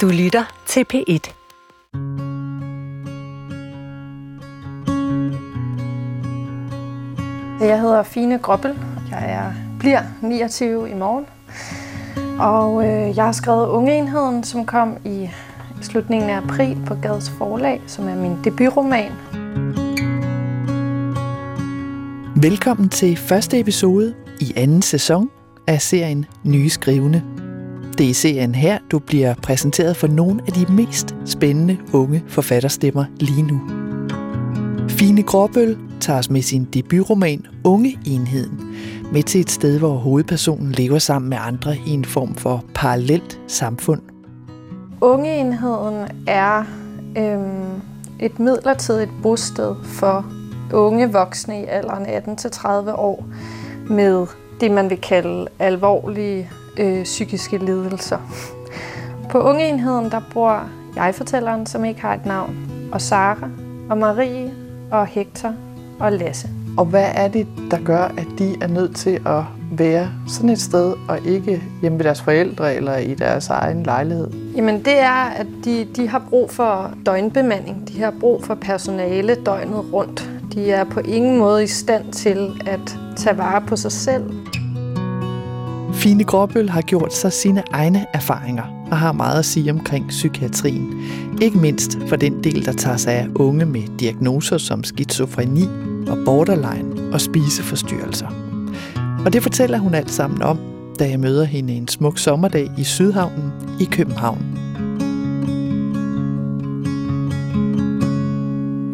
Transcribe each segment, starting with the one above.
Du lytter til P1. Jeg hedder Fine Grobbel. Jeg er, bliver 29 i morgen. Og øh, jeg har skrevet Ungeenheden, som kom i slutningen af april på Gads Forlag, som er min debutroman. Velkommen til første episode i anden sæson af serien Nye Skrivende. Det er i serien her, du bliver præsenteret for nogle af de mest spændende unge forfatterstemmer lige nu. Fine Gråbøl tager os med sin debutroman Unge Enheden med til et sted, hvor hovedpersonen lever sammen med andre i en form for parallelt samfund. Ungeenheden er øhm, et midlertidigt bosted for unge voksne i alderen 18-30 år med det, man vil kalde alvorlige øh, psykiske lidelser. På ungeenheden, der bor jeg-fortælleren, som ikke har et navn, og Sara, og Marie, og Hector, og Lasse. Og hvad er det, der gør, at de er nødt til at være sådan et sted, og ikke hjemme ved deres forældre eller i deres egen lejlighed? Jamen det er, at de, de har brug for døgnbemanding. De har brug for personale døgnet rundt. De er på ingen måde i stand til at tage vare på sig selv. Fine Gråbøl har gjort sig sine egne erfaringer og har meget at sige omkring psykiatrien. Ikke mindst for den del, der tager sig af unge med diagnoser som skizofreni og borderline og spiseforstyrrelser. Og det fortæller hun alt sammen om, da jeg møder hende en smuk sommerdag i Sydhavnen i København.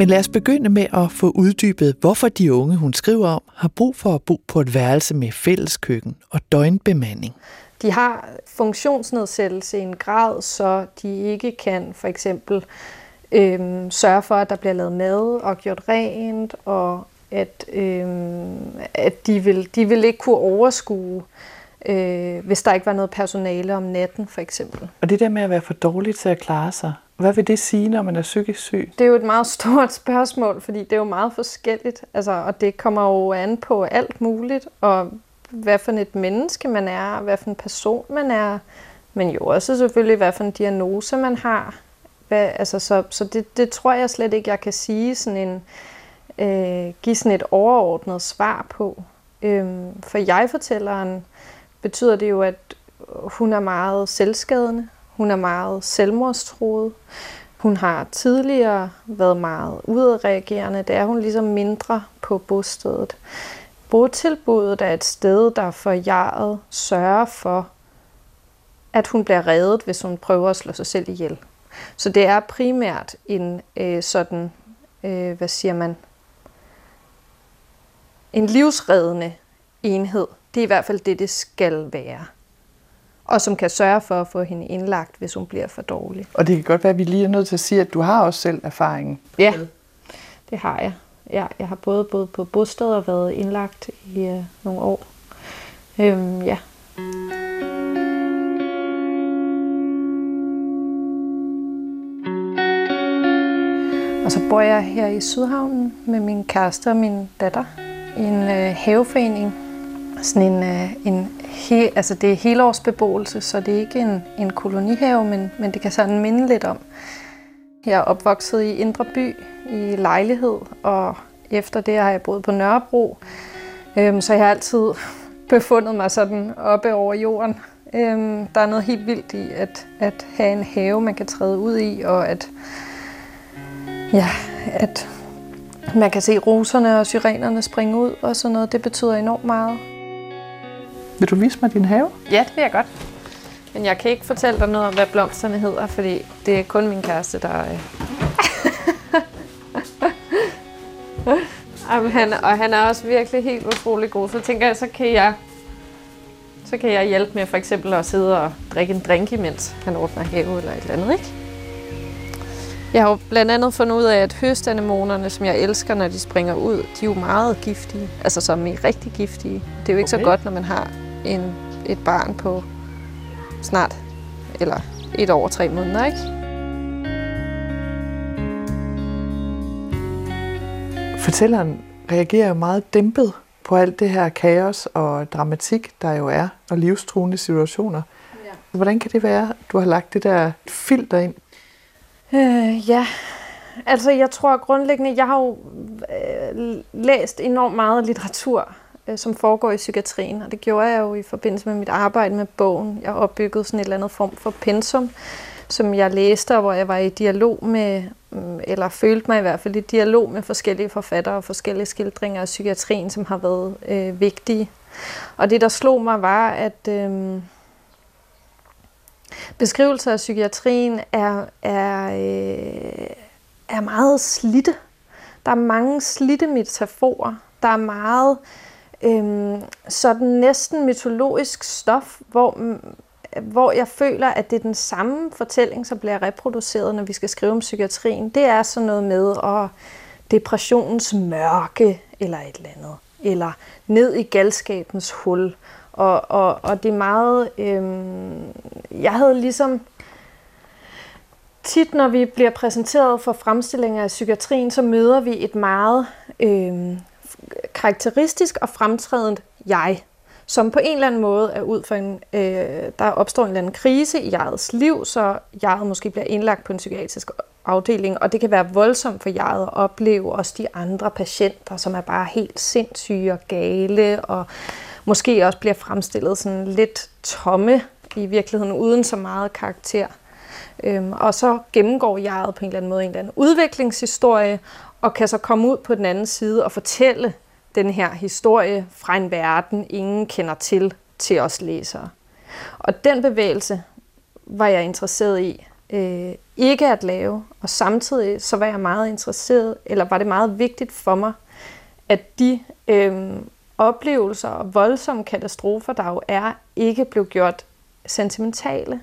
Men lad os begynde med at få uddybet, hvorfor de unge, hun skriver om, har brug for at bo på et værelse med fælleskøkken og døgnbemanding. De har funktionsnedsættelse i en grad, så de ikke kan for eksempel øhm, sørge for, at der bliver lavet mad og gjort rent, og at, øhm, at de, vil, de vil ikke kunne overskue, øh, hvis der ikke var noget personale om natten for eksempel. Og det der med at være for dårlig til at klare sig, hvad vil det sige, når man er psykisk syg? Det er jo et meget stort spørgsmål, fordi det er jo meget forskelligt, altså, og det kommer jo an på alt muligt, og hvad for et menneske man er, hvad for en person man er, men jo også selvfølgelig, hvad for en diagnose man har. Hvad, altså, så så det, det tror jeg slet ikke, jeg kan sige sådan en, øh, give sådan et overordnet svar på. Øhm, for jeg-fortælleren betyder det jo, at hun er meget selvskadende. Hun er meget selvmordstroet. Hun har tidligere været meget udadreagerende. Det er hun ligesom mindre på bostedet. Botilbuddet er et sted, der for jaret sørger for, at hun bliver reddet, hvis hun prøver at slå sig selv ihjel. Så det er primært en øh, sådan, øh, hvad siger man, en livsreddende enhed. Det er i hvert fald det, det skal være. Og som kan sørge for at få hende indlagt, hvis hun bliver for dårlig. Og det kan godt være, at vi lige er nødt til at sige, at du har også selv erfaringen. Ja, det har jeg. Ja, jeg har både boet på bosted og været indlagt i øh, nogle år. Øhm, ja. Og så bor jeg her i Sydhavnen med min kæreste og min datter i en øh, haveforening. Sådan en, øh, en he, altså det er helårsbeboelse, så det er ikke en, en kolonihave, men, men det kan sådan minde lidt om. Jeg er opvokset i Indre By i lejlighed, og efter det har jeg boet på Nørrebro. Øhm, så jeg har altid befundet mig sådan oppe over jorden. Øhm, der er noget helt vildt i at, at have en have, man kan træde ud i, og at, ja, at man kan se roserne og syrenerne springe ud og sådan noget. Det betyder enormt meget. Vil du vise mig din have? Ja, det vil jeg godt. Men jeg kan ikke fortælle dig noget om, hvad blomsterne hedder, fordi det er kun min kæreste, der... Jamen, han, og han er også virkelig helt utrolig god. Så tænker jeg, så kan jeg, så kan jeg hjælpe med for eksempel at sidde og drikke en drink, imens han ordner have eller et eller andet, ikke? Jeg har jo blandt andet fundet ud af, at høstanemonerne, som jeg elsker, når de springer ud, de er jo meget giftige. Altså som er rigtig giftige. Det er jo ikke okay. så godt, når man har en, et barn på snart, eller et år tre måneder, ikke? Fortælleren reagerer jo meget dæmpet på alt det her kaos og dramatik, der jo er, og livstruende situationer. Ja. Hvordan kan det være, at du har lagt det der filter ind? Øh, ja, altså jeg tror grundlæggende, jeg har jo øh, læst enormt meget litteratur, øh, som foregår i psykiatrien, og det gjorde jeg jo i forbindelse med mit arbejde med bogen. Jeg opbyggede sådan et eller andet form for pensum, som jeg læste, og hvor jeg var i dialog med, mm, eller følte mig i hvert fald i dialog med forskellige forfattere og forskellige skildringer af psykiatrien, som har været øh, vigtige. Og det, der slog mig, var, at øh, beskrivelser af psykiatrien er, er, øh, er meget slitte. Der er mange slitte metaforer. Der er meget øh, øhm, sådan næsten mytologisk stof, hvor mm, hvor jeg føler, at det er den samme fortælling, som bliver reproduceret, når vi skal skrive om psykiatrien. Det er sådan noget med at depressionens mørke eller et eller andet. Eller ned i galskabens hul. Og, og, og det er meget... Øhm, jeg havde ligesom... Tit, når vi bliver præsenteret for fremstillinger af psykiatrien, så møder vi et meget øhm, karakteristisk og fremtrædende jeg som på en eller anden måde er ud for en, øh, der opstår en eller anden krise i jegets liv, så jeget måske bliver indlagt på en psykiatrisk afdeling, og det kan være voldsomt for jeget at opleve også de andre patienter, som er bare helt sindssyge og gale, og måske også bliver fremstillet sådan lidt tomme i virkeligheden, uden så meget karakter. Øhm, og så gennemgår jeget på en eller anden måde en eller anden udviklingshistorie, og kan så komme ud på den anden side og fortælle den her historie fra en verden, ingen kender til, til os læsere. Og den bevægelse var jeg interesseret i øh, ikke at lave, og samtidig så var jeg meget interesseret, eller var det meget vigtigt for mig, at de øh, oplevelser og voldsomme katastrofer, der jo er, ikke blev gjort sentimentale.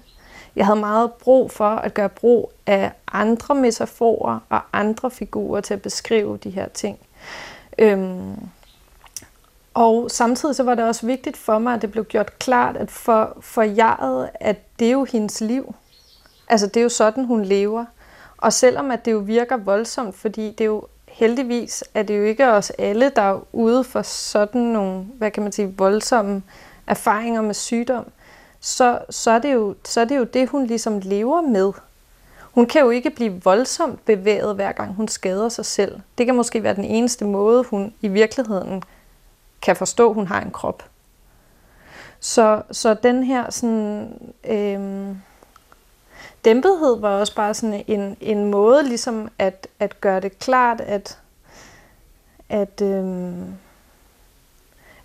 Jeg havde meget brug for at gøre brug af andre metaforer og andre figurer til at beskrive de her ting. Øhm, og samtidig så var det også vigtigt for mig, at det blev gjort klart, at for, for jeget, at det er jo hendes liv. Altså det er jo sådan, hun lever. Og selvom at det jo virker voldsomt, fordi det er jo heldigvis, at det jo ikke os alle, der er ude for sådan nogle, hvad kan man sige, voldsomme erfaringer med sygdom, så, så, er det jo, så er det jo det, hun ligesom lever med. Hun kan jo ikke blive voldsomt bevæget, hver gang hun skader sig selv. Det kan måske være den eneste måde, hun i virkeligheden kan forstå, at hun har en krop. Så, så den her sådan, øh, dæmpethed var også bare sådan en, en måde ligesom at, at gøre det klart, at, at, øh,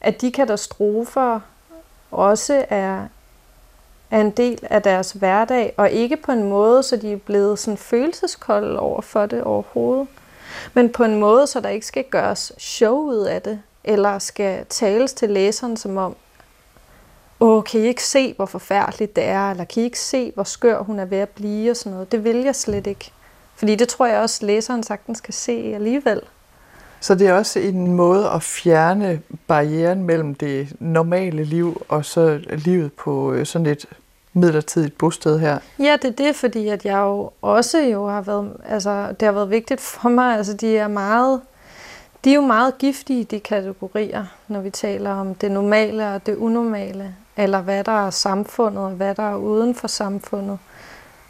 at de katastrofer også er, er en del af deres hverdag, og ikke på en måde, så de er blevet sådan følelseskolde over for det overhovedet, men på en måde, så der ikke skal gøres show ud af det, eller skal tales til læseren som om, åh, kan I ikke se, hvor forfærdeligt det er, eller kan I ikke se, hvor skør hun er ved at blive, og sådan noget. Det vil jeg slet ikke. Fordi det tror jeg også, læseren sagtens skal se alligevel. Så det er også en måde at fjerne barrieren mellem det normale liv og så livet på øh, sådan et midlertidigt bosted her? Ja, det er det, fordi at jeg jo også jo har været, altså det har været vigtigt for mig, altså de er meget de er jo meget giftige, de kategorier, når vi taler om det normale og det unormale, eller hvad der er samfundet, og hvad der er uden for samfundet.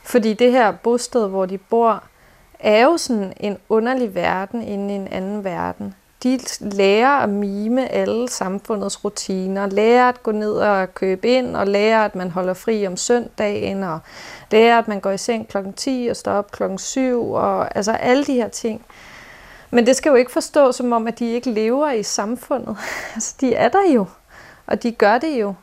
Fordi det her bosted, hvor de bor, er jo sådan en underlig verden inde i en anden verden. De lærer at mime alle samfundets rutiner, lærer at gå ned og købe ind, og lærer, at man holder fri om søndagen, og lærer, at man går i seng kl. 10 og står op kl. 7, og altså alle de her ting. Men det skal jo ikke forstås som om, at de ikke lever i samfundet. altså, de er der jo, og de gør det jo.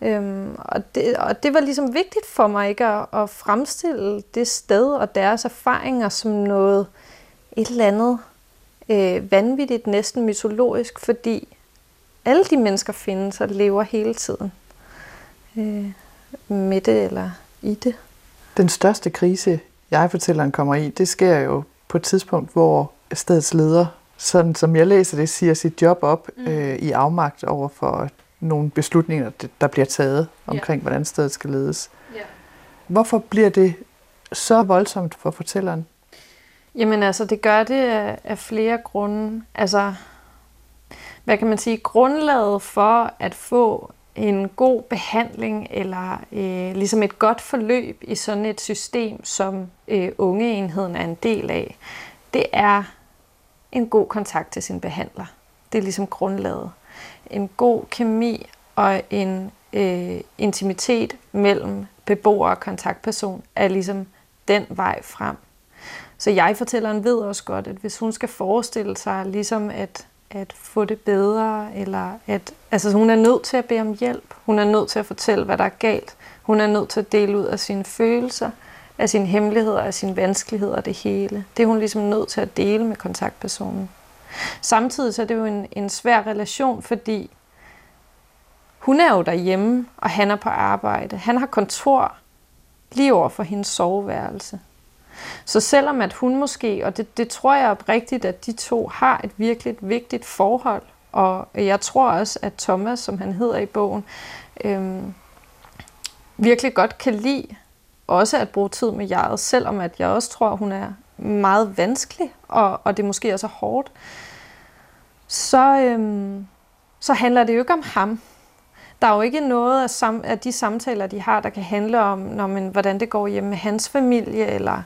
Øhm, og, det, og det var ligesom vigtigt for mig ikke at, at fremstille det sted og deres erfaringer som noget et eller andet øh, vanvittigt, næsten mytologisk, fordi alle de mennesker findes og lever hele tiden øh, med det eller i det. Den største krise, jeg fortælleren kommer i, det sker jo på et tidspunkt, hvor stedets leder, sådan som jeg læser det, siger sit job op mm. øh, i afmagt over for nogle beslutninger, der bliver taget omkring, yeah. hvordan stedet skal ledes. Yeah. Hvorfor bliver det så voldsomt for fortælleren? Jamen altså, det gør det af, af flere grunde. Altså, hvad kan man sige? Grundlaget for at få en god behandling eller øh, ligesom et godt forløb i sådan et system, som øh, ungeenheden er en del af, det er en god kontakt til sin behandler. Det er ligesom grundlaget. En god kemi og en øh, intimitet mellem beboer og kontaktperson er ligesom den vej frem. Så jeg fortæller en ved også godt, at hvis hun skal forestille sig ligesom at, at få det bedre, eller at altså, hun er nødt til at bede om hjælp, hun er nødt til at fortælle, hvad der er galt, hun er nødt til at dele ud af sine følelser, af sine hemmeligheder, af sine vanskeligheder og det hele. Det er hun ligesom nødt til at dele med kontaktpersonen. Samtidig så er det jo en, en svær relation, fordi hun er jo derhjemme, og han er på arbejde. Han har kontor lige over for hendes soveværelse. Så selvom at hun måske, og det, det tror jeg oprigtigt, at de to har et virkelig vigtigt forhold, og jeg tror også, at Thomas, som han hedder i bogen, øhm, virkelig godt kan lide også at bruge tid med jeget, selvom at jeg også tror, hun er meget vanskelig, og, og det måske er så hårdt, så, øhm, så handler det jo ikke om ham. Der er jo ikke noget af, sam, af de samtaler, de har, der kan handle om, når man, hvordan det går hjemme med hans familie, eller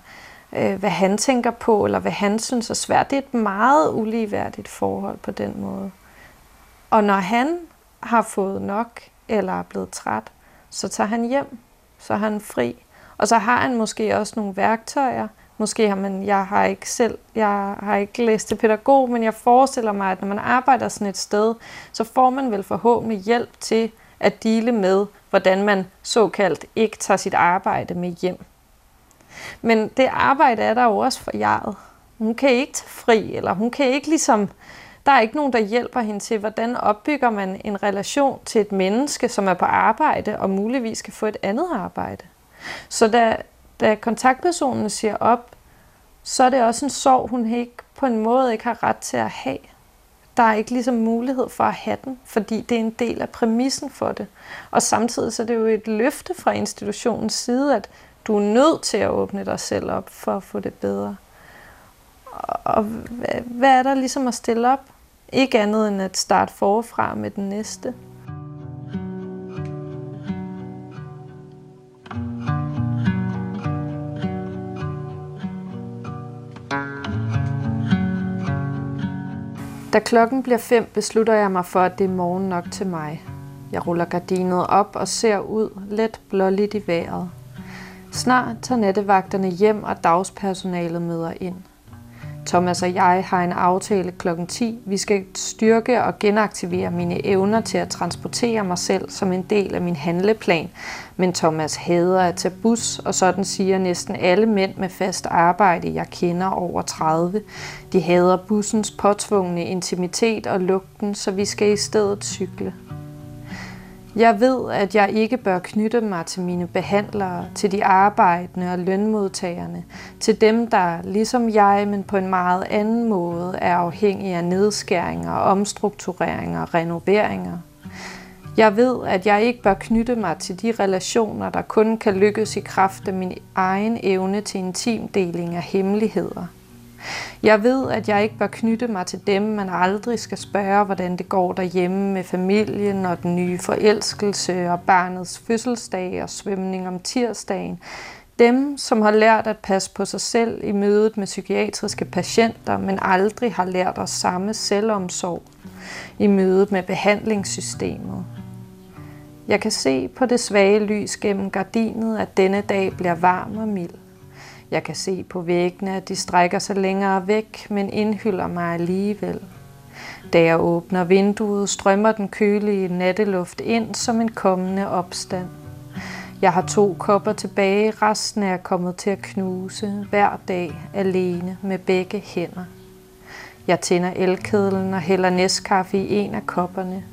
øh, hvad han tænker på, eller hvad han synes er svært. Det er et meget uligeværdigt forhold på den måde. Og når han har fået nok, eller er blevet træt, så tager han hjem, så er han fri. Og så har han måske også nogle værktøjer. Måske har man, jeg har ikke selv, jeg har ikke læst til pædagog, men jeg forestiller mig, at når man arbejder sådan et sted, så får man vel forhåbentlig hjælp til at dele med, hvordan man såkaldt ikke tager sit arbejde med hjem. Men det arbejde er der jo også for jeget. Hun kan ikke tage fri, eller hun kan ikke ligesom... Der er ikke nogen, der hjælper hende til, hvordan opbygger man en relation til et menneske, som er på arbejde, og muligvis skal få et andet arbejde. Så da, da kontaktpersonen siger op, så er det også en sorg, hun ikke på en måde ikke har ret til at have. Der er ikke ligesom mulighed for at have den, fordi det er en del af præmissen for det. Og samtidig så er det jo et løfte fra institutionens side, at du er nødt til at åbne dig selv op for at få det bedre. Og hvad er der ligesom at stille op? Ikke andet end at starte forfra med den næste. Da klokken bliver fem, beslutter jeg mig for, at det er morgen nok til mig. Jeg ruller gardinet op og ser ud let blåligt i vejret. Snart tager nattevagterne hjem, og dagspersonalet møder ind. Thomas og jeg har en aftale kl. 10. Vi skal styrke og genaktivere mine evner til at transportere mig selv som en del af min handleplan. Men Thomas hader at tage bus, og sådan siger næsten alle mænd med fast arbejde, jeg kender over 30. De hader bussens påtvungne intimitet og lugten, så vi skal i stedet cykle. Jeg ved, at jeg ikke bør knytte mig til mine behandlere, til de arbejdende og lønmodtagerne, til dem, der ligesom jeg, men på en meget anden måde, er afhængige af nedskæringer, omstruktureringer og renoveringer. Jeg ved, at jeg ikke bør knytte mig til de relationer, der kun kan lykkes i kraft af min egen evne til intimdeling af hemmeligheder – jeg ved, at jeg ikke bør knytte mig til dem, man aldrig skal spørge, hvordan det går derhjemme med familien og den nye forelskelse og barnets fødselsdag og svømning om tirsdagen. Dem, som har lært at passe på sig selv i mødet med psykiatriske patienter, men aldrig har lært os samme selvomsorg i mødet med behandlingssystemet. Jeg kan se på det svage lys gennem gardinet, at denne dag bliver varm og mild. Jeg kan se på væggene, at de strækker sig længere væk, men indhylder mig alligevel. Da jeg åbner vinduet, strømmer den kølige natteluft ind som en kommende opstand. Jeg har to kopper tilbage, resten er kommet til at knuse hver dag alene med begge hænder. Jeg tænder elkedlen og hælder næstkaffe i en af kopperne.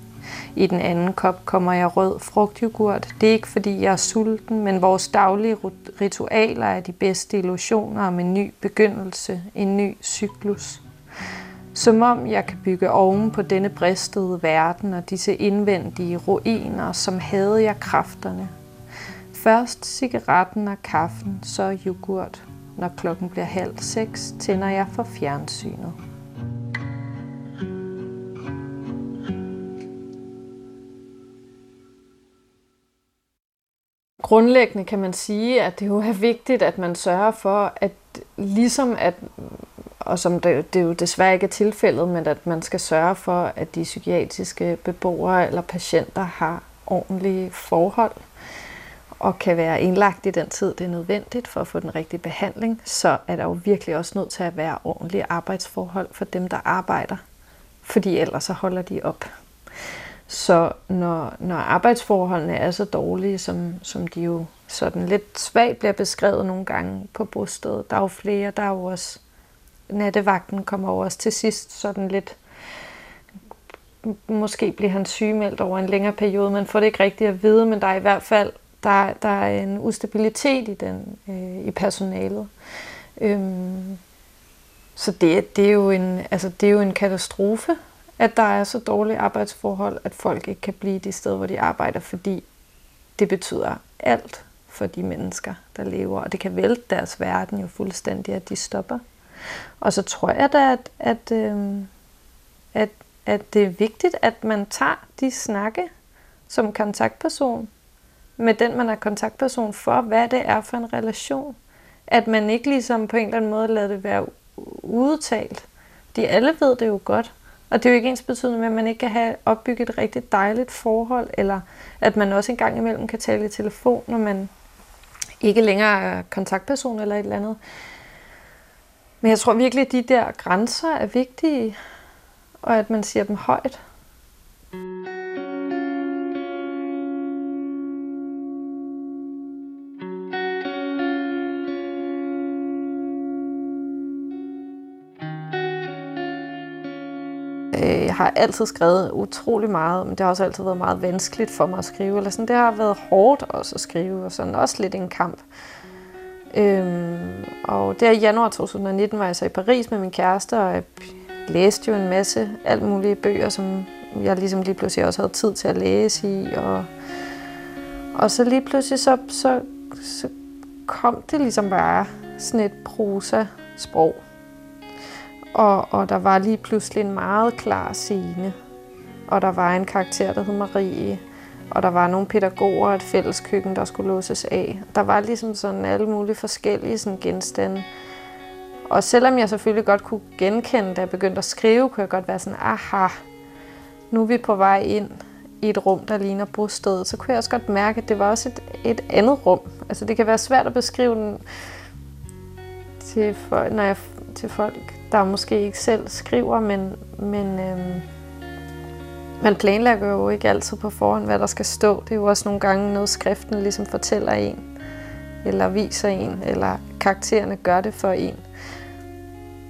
I den anden kop kommer jeg rød frugtyoghurt. Det er ikke fordi jeg er sulten, men vores daglige ritualer er de bedste illusioner om en ny begyndelse, en ny cyklus. Som om jeg kan bygge oven på denne bristede verden og disse indvendige ruiner, som havde jeg kræfterne. Først cigaretten og kaffen, så yoghurt. Når klokken bliver halv seks, tænder jeg for fjernsynet. Grundlæggende kan man sige, at det jo er vigtigt, at man sørger for, at ligesom at, og som det, det jo desværre ikke er tilfældet, men at man skal sørge for, at de psykiatriske beboere eller patienter har ordentlige forhold og kan være indlagt i den tid, det er nødvendigt for at få den rigtige behandling, så er der jo virkelig også nødt til at være ordentlige arbejdsforhold for dem, der arbejder, fordi ellers så holder de op. Så når, når arbejdsforholdene er så dårlige, som, som de jo sådan lidt svagt bliver beskrevet nogle gange på bostedet, der er jo flere, der er jo også, nattevagten kommer over os til sidst sådan lidt, måske bliver han sygemeldt over en længere periode, man får det ikke rigtigt at vide, men der er i hvert fald der, der er en ustabilitet i, den, øh, i personalet. Øhm, så det, det, er jo en, altså det er jo en katastrofe, at der er så dårlige arbejdsforhold, at folk ikke kan blive de steder, hvor de arbejder, fordi det betyder alt for de mennesker, der lever, og det kan vælte deres verden jo fuldstændig, at de stopper. Og så tror jeg da, at, at, øh, at, at det er vigtigt, at man tager de snakke som kontaktperson med den, man er kontaktperson for, hvad det er for en relation. At man ikke ligesom på en eller anden måde lader det være udtalt. De alle ved det jo godt. Og det er jo ikke ens betydende med, at man ikke kan have opbygget et rigtig dejligt forhold, eller at man også engang imellem kan tale i telefon, når man ikke længere er kontaktperson eller et eller andet. Men jeg tror virkelig, at de der grænser er vigtige, og at man siger dem højt. Øh, jeg har altid skrevet utrolig meget, men det har også altid været meget vanskeligt for mig at skrive. Eller sådan. Det har været hårdt også at skrive, og sådan også lidt en kamp. Øhm, og der i januar 2019 var jeg så i Paris med min kæreste, og jeg læste jo en masse alt mulige bøger, som jeg ligesom lige pludselig også havde tid til at læse i. Og, og så lige pludselig så, så, så kom det ligesom bare sådan et prosa-sprog. Og, og der var lige pludselig en meget klar scene. Og der var en karakter, der hed Marie. Og der var nogle pædagoger og et fælles køkken, der skulle låses af. Der var ligesom sådan alle mulige forskellige sådan genstande. Og selvom jeg selvfølgelig godt kunne genkende, da jeg begyndte at skrive, kunne jeg godt være sådan, aha, nu er vi på vej ind i et rum, der ligner bostedet. Så kunne jeg også godt mærke, at det var også et, et andet rum. Altså det kan være svært at beskrive den til, når jeg, til folk, der måske ikke selv skriver, men, men øhm, man planlægger jo ikke altid på forhånd, hvad der skal stå. Det er jo også nogle gange noget, skriften ligesom fortæller en, eller viser en, eller karaktererne gør det for en.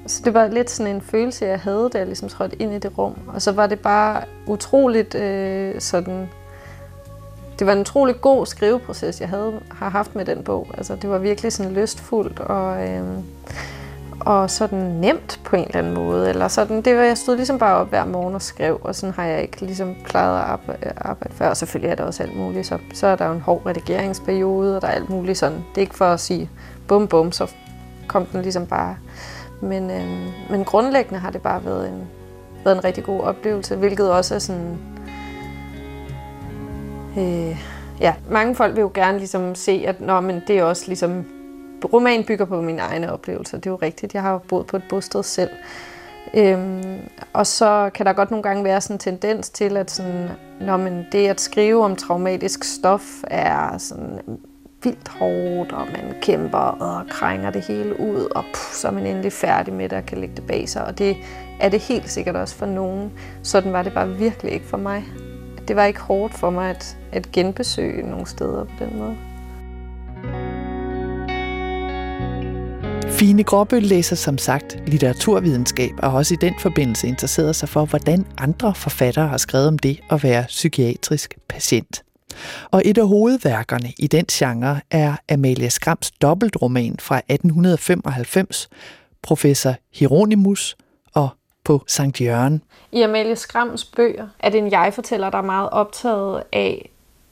Så det var lidt sådan en følelse, jeg havde, da jeg ligesom trådte ind i det rum. Og så var det bare utroligt øh, sådan... Det var en utrolig god skriveproces, jeg havde, har haft med den bog. Altså, det var virkelig sådan lystfuldt, og... Øh, og sådan nemt på en eller anden måde. Eller sådan, det var, jeg stod ligesom bare op hver morgen og skrev, og sådan har jeg ikke ligesom klaret at arbejde, arbejde før. Og selvfølgelig er der også alt muligt. Så, så er der jo en hård redigeringsperiode, og der er alt muligt sådan. Det er ikke for at sige bum bum, så kom den ligesom bare. Men, øhm, men grundlæggende har det bare været en, været en rigtig god oplevelse, hvilket også er sådan... Øh, ja, mange folk vil jo gerne ligesom se, at Nå, men det er også ligesom roman bygger på mine egne oplevelser. Det er jo rigtigt. Jeg har jo boet på et bosted selv. Øhm, og så kan der godt nogle gange være sådan en tendens til, at sådan, når man det at skrive om traumatisk stof er sådan vildt hårdt, og man kæmper og krænger det hele ud, og puh, så er man endelig færdig med det og kan lægge det bag sig. Og det er det helt sikkert også for nogen. Sådan var det bare virkelig ikke for mig. Det var ikke hårdt for mig at, at genbesøge nogle steder på den måde. Fine Gråbøl læser som sagt litteraturvidenskab og også i den forbindelse interesseret sig for, hvordan andre forfattere har skrevet om det at være psykiatrisk patient. Og et af hovedværkerne i den genre er Amalie Skrams dobbeltroman fra 1895, Professor Hieronymus og på Sankt Jørgen. I Amalie Skrams bøger er det en jeg-fortæller, der er meget optaget af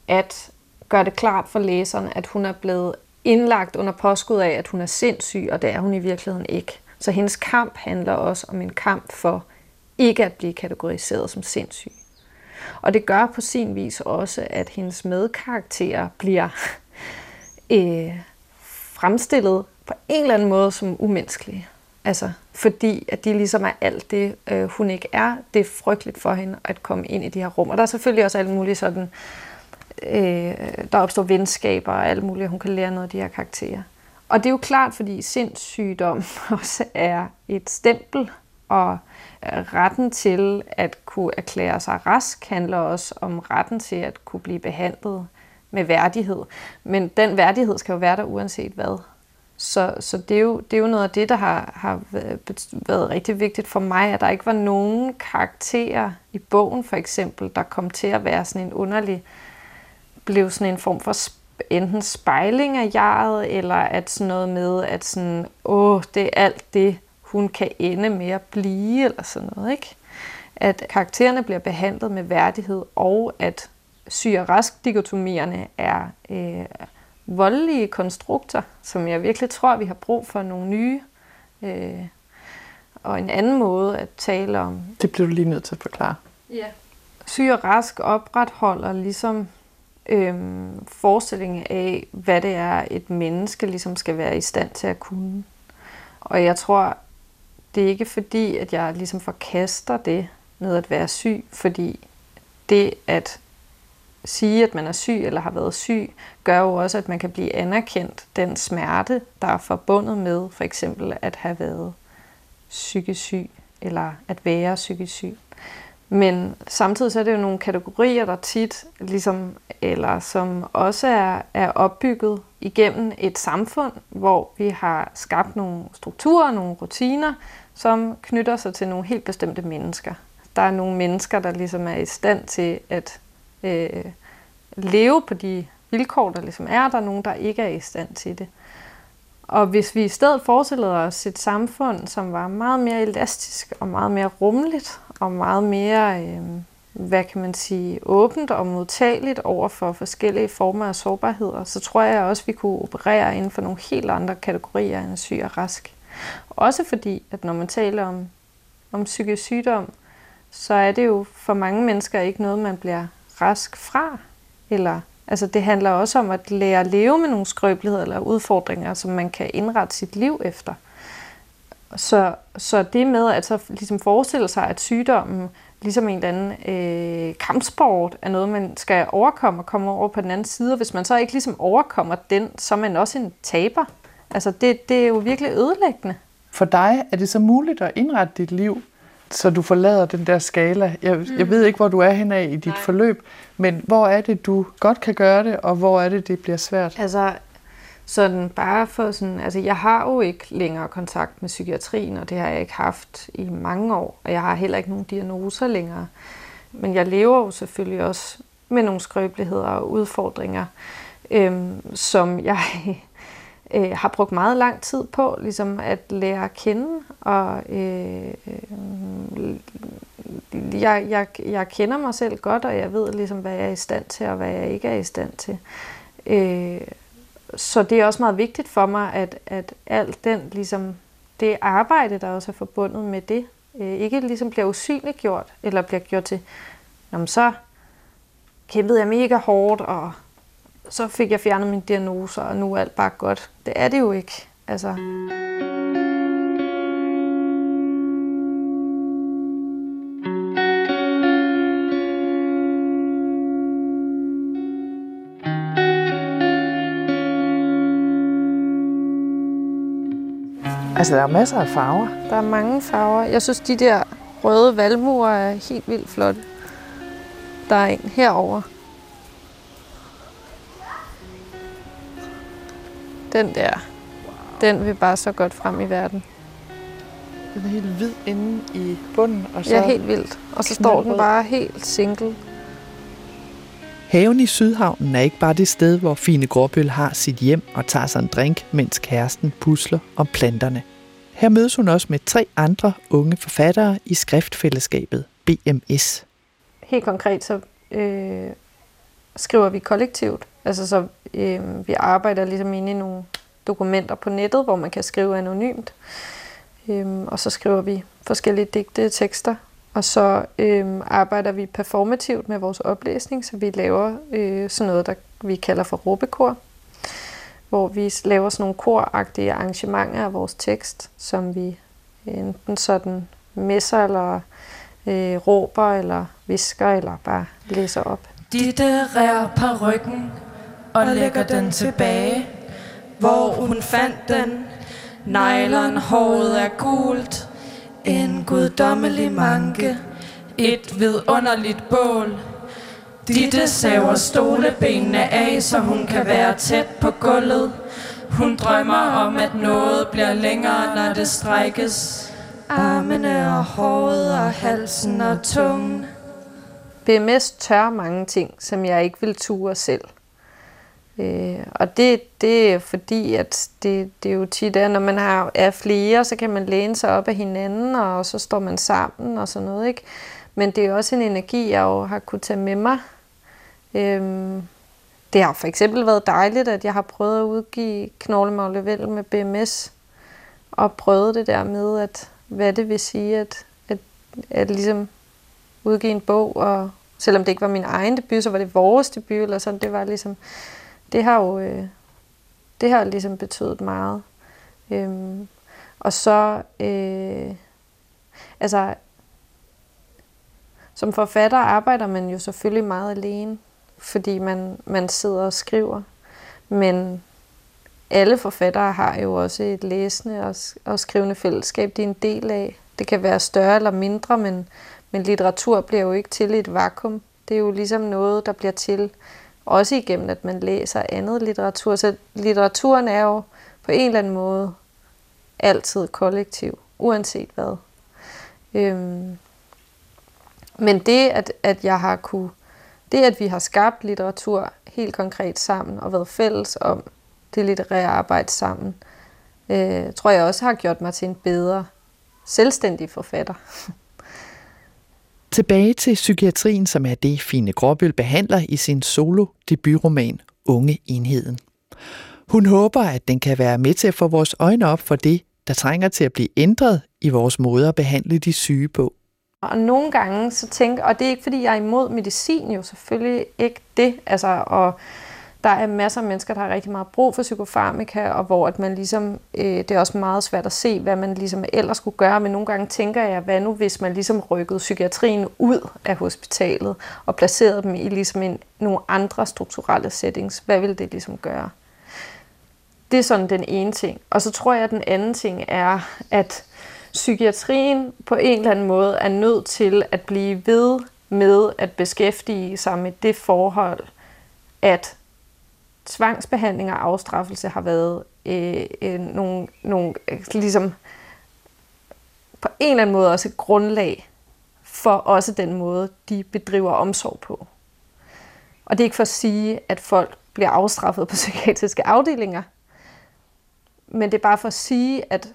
at gøre det klart for læseren, at hun er blevet indlagt under påskud af, at hun er sindssyg, og det er hun i virkeligheden ikke. Så hendes kamp handler også om en kamp for ikke at blive kategoriseret som sindssyg. Og det gør på sin vis også, at hendes medkarakterer bliver øh, fremstillet på en eller anden måde som umenneskelige. Altså, fordi at de ligesom er alt det, øh, hun ikke er. Det er frygteligt for hende at komme ind i de her rum. Og der er selvfølgelig også alt muligt sådan, øh, der opstår venskaber og alt muligt, hun kan lære noget af de her karakterer. Og det er jo klart, fordi sindssygdom også er et stempel, og retten til at kunne erklære sig rask handler også om retten til at kunne blive behandlet med værdighed. Men den værdighed skal jo være der uanset hvad. Så, så det, er jo, det er jo noget af det, der har, har været rigtig vigtigt for mig, at der ikke var nogen karakterer i bogen for eksempel, der kom til at være sådan en underlig, blev sådan en form for enten spejling af jaret, eller at sådan noget med, at sådan, åh, det er alt det, hun kan ende med at blive, eller sådan noget, ikke? At karaktererne bliver behandlet med værdighed, og at syg og rask dikotomierne er øh, voldelige konstrukter, som jeg virkelig tror, vi har brug for nogle nye øh, og en anden måde at tale om. Det bliver du lige nødt til at forklare. Ja. Syg og rask opretholder ligesom øhm, forestilling af, hvad det er, et menneske ligesom skal være i stand til at kunne. Og jeg tror, det er ikke fordi, at jeg ligesom forkaster det med at være syg, fordi det at sige, at man er syg eller har været syg, gør jo også, at man kan blive anerkendt den smerte, der er forbundet med for eksempel at have været psykisk syg eller at være psykisk syg. Men samtidig så er det jo nogle kategorier, der tit, ligesom, eller som også er, er opbygget igennem et samfund, hvor vi har skabt nogle strukturer, nogle rutiner, som knytter sig til nogle helt bestemte mennesker. Der er nogle mennesker, der ligesom er i stand til at øh, leve på de vilkår, der ligesom er. Der er nogen, der ikke er i stand til det. Og hvis vi i stedet forestillede os et samfund, som var meget mere elastisk og meget mere rummeligt og meget mere, øh, hvad kan man sige, åbent og modtageligt over for forskellige former af sårbarheder, så tror jeg også, at vi kunne operere inden for nogle helt andre kategorier end syg og rask. Også fordi, at når man taler om, om psykisk sygdom, så er det jo for mange mennesker ikke noget, man bliver rask fra. Eller, altså det handler også om at lære at leve med nogle skrøbeligheder eller udfordringer, som man kan indrette sit liv efter. Så, så det med at så ligesom forestille sig, at sygdommen ligesom en eller anden øh, kampsport er noget, man skal overkomme og komme over på den anden side. Og hvis man så ikke ligesom overkommer den, så er man også en taber. Altså det, det er jo virkelig ødelæggende. For dig er det så muligt at indrette dit liv, så du forlader den der skala. Jeg, mm. jeg ved ikke, hvor du er henad i dit Nej. forløb, men hvor er det, du godt kan gøre det, og hvor er det, det bliver svært? Altså, sådan bare for sådan, altså jeg har jo ikke længere kontakt med psykiatrien, og det har jeg ikke haft i mange år, og jeg har heller ikke nogen diagnoser længere. Men jeg lever jo selvfølgelig også med nogle skrøbeligheder og udfordringer, øhm, som jeg øh, har brugt meget lang tid på ligesom at lære at kende. Og øh, øh, jeg, jeg, jeg kender mig selv godt, og jeg ved ligesom, hvad jeg er i stand til, og hvad jeg ikke er i stand til. Øh, så det er også meget vigtigt for mig, at, at alt den, ligesom, det arbejde, der også er forbundet med det, øh, ikke ligesom bliver usynligt gjort, eller bliver gjort til, Nå, så kæmpede jeg mega hårdt, og så fik jeg fjernet min diagnose, og nu er alt bare godt. Det er det jo ikke. Altså. Altså, der er masser af farver. Der er mange farver. Jeg synes, de der røde valmuer er helt vildt flotte. Der er en herover. Den der, den vil bare så godt frem i verden. Den er helt hvid inde i bunden. Og så ja, helt vildt. Og så står den bare helt single. Haven i Sydhavnen er ikke bare det sted, hvor Fine Gråbøl har sit hjem og tager sig en drink, mens kæresten pusler om planterne. Her mødes hun også med tre andre unge forfattere i skriftfællesskabet BMS. Helt konkret så øh, skriver vi kollektivt. Altså så øh, vi arbejder ligesom inde i nogle dokumenter på nettet, hvor man kan skrive anonymt. Øh, og så skriver vi forskellige digte tekster. Og så øh, arbejder vi performativt med vores oplæsning, så vi laver øh, sådan noget, der vi kalder for råbekor, hvor vi laver sådan nogle koragtige arrangementer af vores tekst, som vi enten sådan messer, eller øh, råber, eller visker, eller bare læser op. Ditte rær på ryggen og lægger den tilbage, hvor hun fandt den. Nylon håret er gult, en guddommelig manke, et vidunderligt bål. Ditte saver stolebenene af, så hun kan være tæt på gulvet. Hun drømmer om, at noget bliver længere, når det strækkes. Armene og håret og halsen og tungen. BMS tør mange ting, som jeg ikke vil ture selv. Øh, og det, det er fordi, at det, det er jo tit, er, når man har, er flere, så kan man læne sig op af hinanden, og så står man sammen og sådan noget. Ikke? Men det er også en energi, jeg jo har kunne tage med mig. Øhm, det har for eksempel været dejligt, at jeg har prøvet at udgive Knoglemaglevel med BMS, og prøvet det der med, at hvad det vil sige, at, at, at ligesom udgive en bog, og selvom det ikke var min egen debut, så var det vores debut, eller sådan, det var ligesom, det har jo, øh, det har ligesom betydet meget. Øhm, og så, øh, altså, som forfatter arbejder man jo selvfølgelig meget alene, fordi man, man sidder og skriver. Men alle forfattere har jo også et læsende og, og skrivende fællesskab, de er en del af. Det kan være større eller mindre, men, men litteratur bliver jo ikke til i et vakuum. Det er jo ligesom noget, der bliver til også igennem, at man læser andet litteratur. Så litteraturen er jo på en eller anden måde altid kollektiv, uanset hvad. Øhm, men det, at, at jeg har kunne, det, at vi har skabt litteratur helt konkret sammen og været fælles om det litterære arbejde sammen, øh, tror jeg også har gjort mig til en bedre selvstændig forfatter. Tilbage til psykiatrien, som er det, Fine Gråbøl behandler i sin solo-debutroman Unge Enheden. Hun håber, at den kan være med til at få vores øjne op for det, der trænger til at blive ændret i vores måde at behandle de syge på. Og nogle gange så tænker, og det er ikke fordi jeg er imod medicin jo selvfølgelig ikke det, altså og der er masser af mennesker, der har rigtig meget brug for psykofarmika, og hvor at man ligesom, øh, det er også meget svært at se, hvad man ligesom ellers skulle gøre, men nogle gange tænker jeg, hvad nu hvis man ligesom rykkede psykiatrien ud af hospitalet, og placerede dem i ligesom en, nogle andre strukturelle settings, hvad ville det ligesom gøre? Det er sådan den ene ting. Og så tror jeg, at den anden ting er, at psykiatrien på en eller anden måde er nødt til at blive ved med at beskæftige sig med det forhold, at tvangsbehandling og afstraffelse har været øh, øh, nogle, nogle ligesom på en eller anden måde også et grundlag for også den måde, de bedriver omsorg på. Og det er ikke for at sige, at folk bliver afstraffet på psykiatriske afdelinger, men det er bare for at sige, at,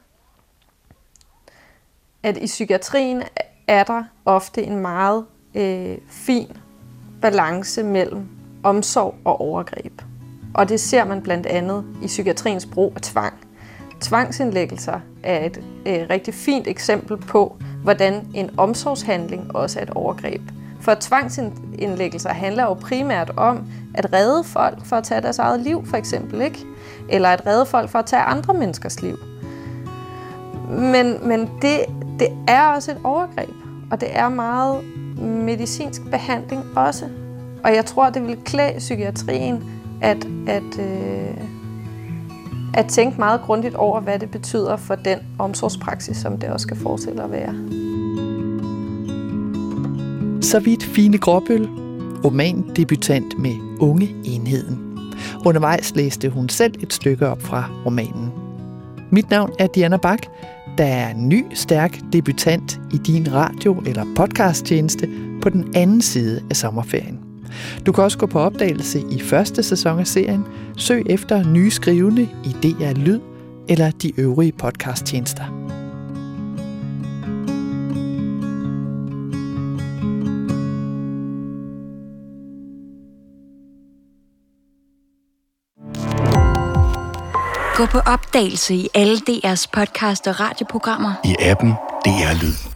at i psykiatrien er der ofte en meget øh, fin balance mellem omsorg og overgreb. Og det ser man blandt andet i psykiatriens brug af tvang. Tvangsindlæggelser er et øh, rigtig fint eksempel på, hvordan en omsorgshandling også er et overgreb. For tvangsindlæggelser handler jo primært om at redde folk for at tage deres eget liv, for eksempel, ikke? Eller at redde folk for at tage andre menneskers liv. Men, men det, det er også et overgreb, og det er meget medicinsk behandling også. Og jeg tror, det vil klæde psykiatrien at, at, øh, at tænke meget grundigt over, hvad det betyder for den omsorgspraksis, som det også skal forestille at være. Så vidt Fine Gråbøl, romandebutant med Unge Enheden. Undervejs læste hun selv et stykke op fra romanen. Mit navn er Diana Bak. Der er en ny, stærk debutant i din radio- eller podcasttjeneste på den anden side af sommerferien. Du kan også gå på opdagelse i første sæson af serien. Søg efter nye skrivende i DR Lyd eller de øvrige podcasttjenester. Gå på opdagelse i alle DR's podcast og radioprogrammer. I appen DR Lyd.